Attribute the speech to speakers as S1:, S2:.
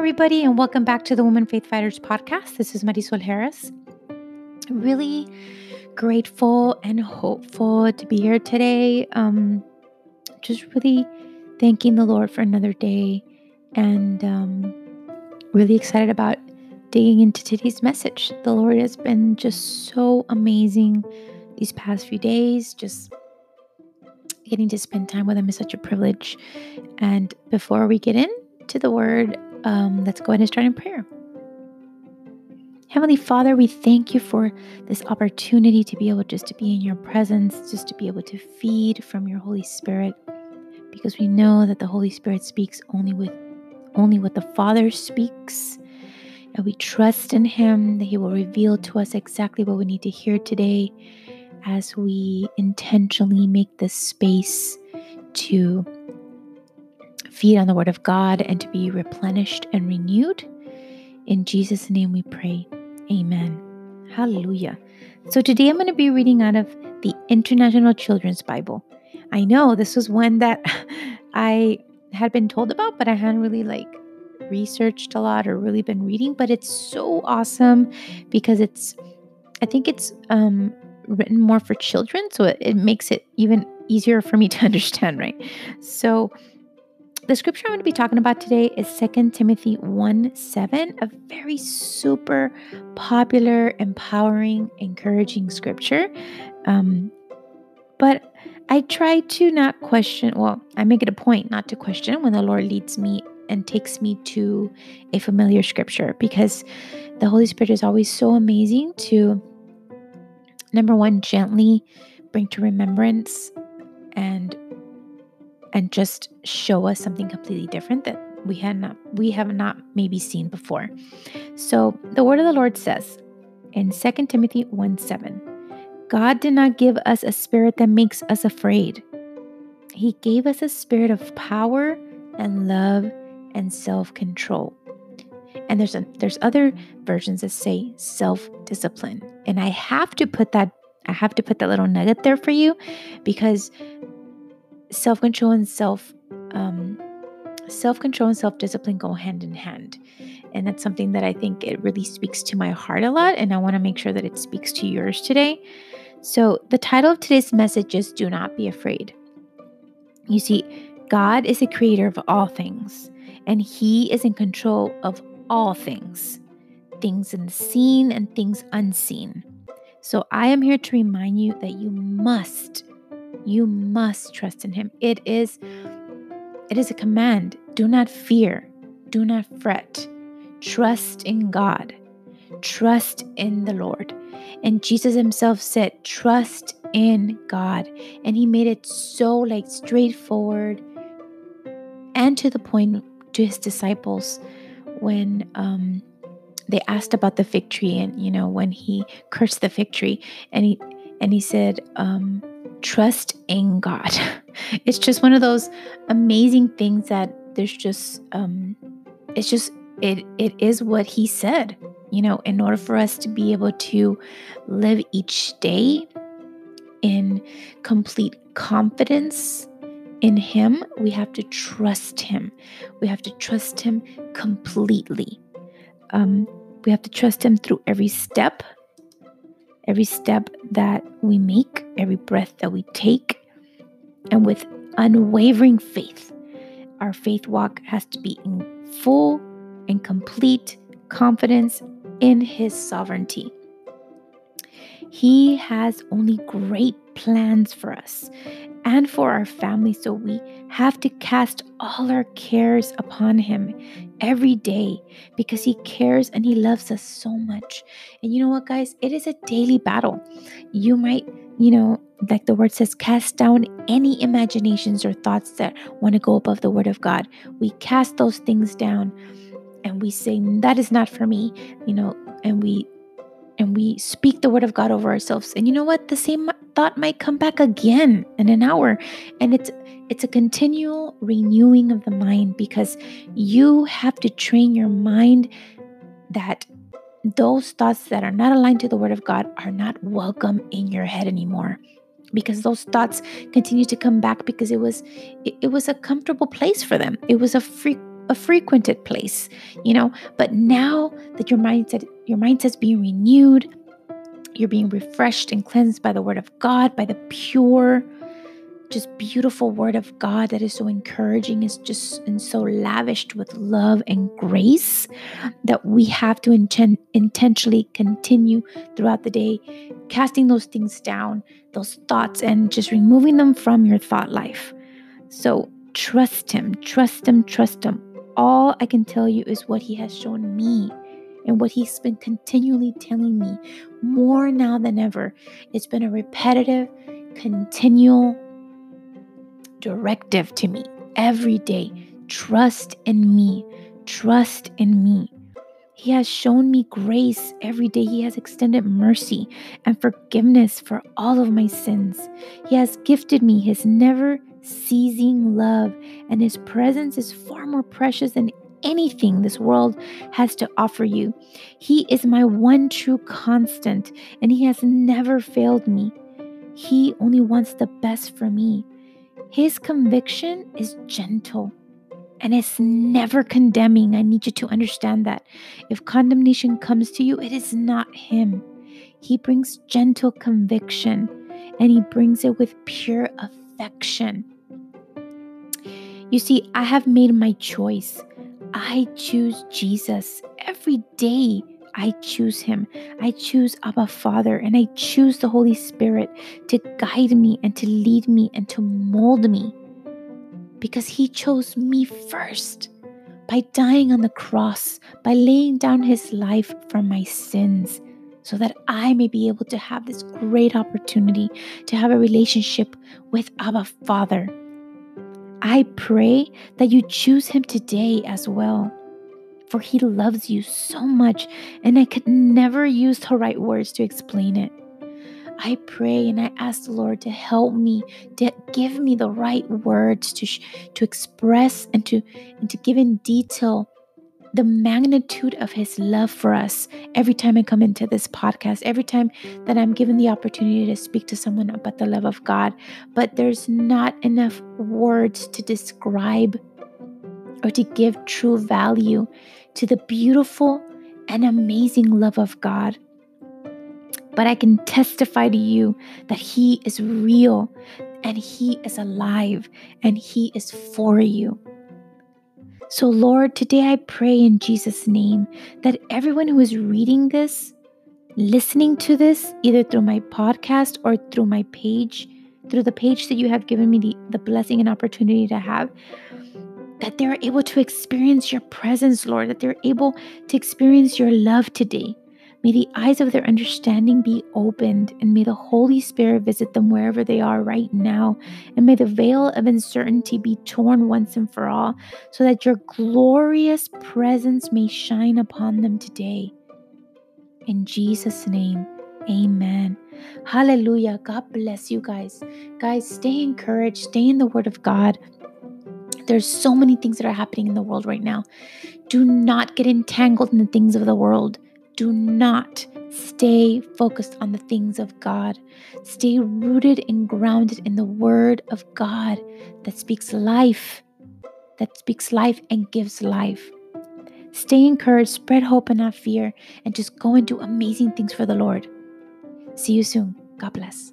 S1: everybody, and welcome back to the Women Faith Fighters podcast. This is Marisol Harris. Really grateful and hopeful to be here today. Um, just really thanking the Lord for another day and um, really excited about digging into today's message. The Lord has been just so amazing these past few days. Just getting to spend time with Him is such a privilege. And before we get into the Word, um, let's go ahead and start in prayer. Heavenly Father, we thank you for this opportunity to be able just to be in your presence, just to be able to feed from your Holy Spirit, because we know that the Holy Spirit speaks only with only what the Father speaks. And we trust in Him that He will reveal to us exactly what we need to hear today as we intentionally make this space to feed on the Word of God and to be replenished and renewed. In Jesus' name we pray. Amen. Hallelujah. So today I'm going to be reading out of the International Children's Bible. I know this was one that I had been told about, but I hadn't really like researched a lot or really been reading, but it's so awesome because it's I think it's um written more for children, so it, it makes it even easier for me to understand, right? So the scripture I'm going to be talking about today is 2 Timothy 1 7, a very super popular, empowering, encouraging scripture. Um, but I try to not question, well, I make it a point not to question when the Lord leads me and takes me to a familiar scripture because the Holy Spirit is always so amazing to, number one, gently bring to remembrance and and just show us something completely different that we had not we have not maybe seen before. So the word of the Lord says in 2 Timothy 1 7, God did not give us a spirit that makes us afraid. He gave us a spirit of power and love and self-control. And there's a, there's other versions that say self-discipline. And I have to put that I have to put that little nugget there for you because self control and self um, self control and self discipline go hand in hand. And that's something that I think it really speaks to my heart a lot. And I want to make sure that it speaks to yours today. So, the title of today's message is Do Not Be Afraid. You see, God is the creator of all things, and He is in control of all things, things seen and things unseen. So, I am here to remind you that you must you must trust in him. It is it is a command. Do not fear. Do not fret. Trust in God. Trust in the Lord. And Jesus himself said, "Trust in God." And he made it so like straightforward and to the point to his disciples when um they asked about the fig tree and you know when he cursed the fig tree and he and he said um trust in God. It's just one of those amazing things that there's just um it's just it it is what he said. You know, in order for us to be able to live each day in complete confidence in him, we have to trust him. We have to trust him completely. Um, we have to trust him through every step every step that we make, every breath that we take, and with unwavering faith. Our faith walk has to be in full and complete confidence in His sovereignty. He has only great plans for us and for our family. So we have to cast all our cares upon Him every day because He cares and He loves us so much. And you know what, guys? It is a daily battle. You might, you know, like the word says, cast down any imaginations or thoughts that want to go above the word of God. We cast those things down and we say, that is not for me, you know, and we and we speak the word of God over ourselves. And you know what? The same thought might come back again in an hour. And it's it's a continual renewing of the mind because you have to train your mind that those thoughts that are not aligned to the word of God are not welcome in your head anymore because those thoughts continue to come back because it was it, it was a comfortable place for them it was a free a frequented place, you know. But now that your mindset, your mindset's being renewed, you're being refreshed and cleansed by the word of God, by the pure, just beautiful word of God that is so encouraging, is just and so lavished with love and grace that we have to inten- intentionally continue throughout the day, casting those things down, those thoughts, and just removing them from your thought life. So trust Him, trust Him, trust Him. All I can tell you is what He has shown me and what He's been continually telling me more now than ever. It's been a repetitive, continual directive to me every day. Trust in me. Trust in me. He has shown me grace every day. He has extended mercy and forgiveness for all of my sins. He has gifted me his never ceasing love, and his presence is far more precious than anything this world has to offer you. He is my one true constant, and he has never failed me. He only wants the best for me. His conviction is gentle and it's never condemning. I need you to understand that. If condemnation comes to you, it is not Him. He brings gentle conviction and He brings it with pure affection. You see, I have made my choice. I choose Jesus every day. I choose Him. I choose Abba Father, and I choose the Holy Spirit to guide me and to lead me and to mold me because He chose me first by dying on the cross, by laying down His life for my sins, so that I may be able to have this great opportunity to have a relationship with Abba Father. I pray that you choose Him today as well for he loves you so much, and I could never use the right words to explain it. I pray and I ask the Lord to help me, to give me the right words to, sh- to express and to, and to give in detail the magnitude of his love for us every time I come into this podcast, every time that I'm given the opportunity to speak to someone about the love of God. But there's not enough words to describe or to give true value to the beautiful and amazing love of God. But I can testify to you that He is real and He is alive and He is for you. So, Lord, today I pray in Jesus' name that everyone who is reading this, listening to this, either through my podcast or through my page, through the page that you have given me the, the blessing and opportunity to have, that they're able to experience your presence, Lord, that they're able to experience your love today. May the eyes of their understanding be opened, and may the Holy Spirit visit them wherever they are right now. And may the veil of uncertainty be torn once and for all, so that your glorious presence may shine upon them today. In Jesus' name, amen. Hallelujah. God bless you guys. Guys, stay encouraged, stay in the Word of God. There's so many things that are happening in the world right now. Do not get entangled in the things of the world. Do not stay focused on the things of God. Stay rooted and grounded in the Word of God that speaks life, that speaks life and gives life. Stay encouraged, spread hope and not fear, and just go and do amazing things for the Lord. See you soon. God bless.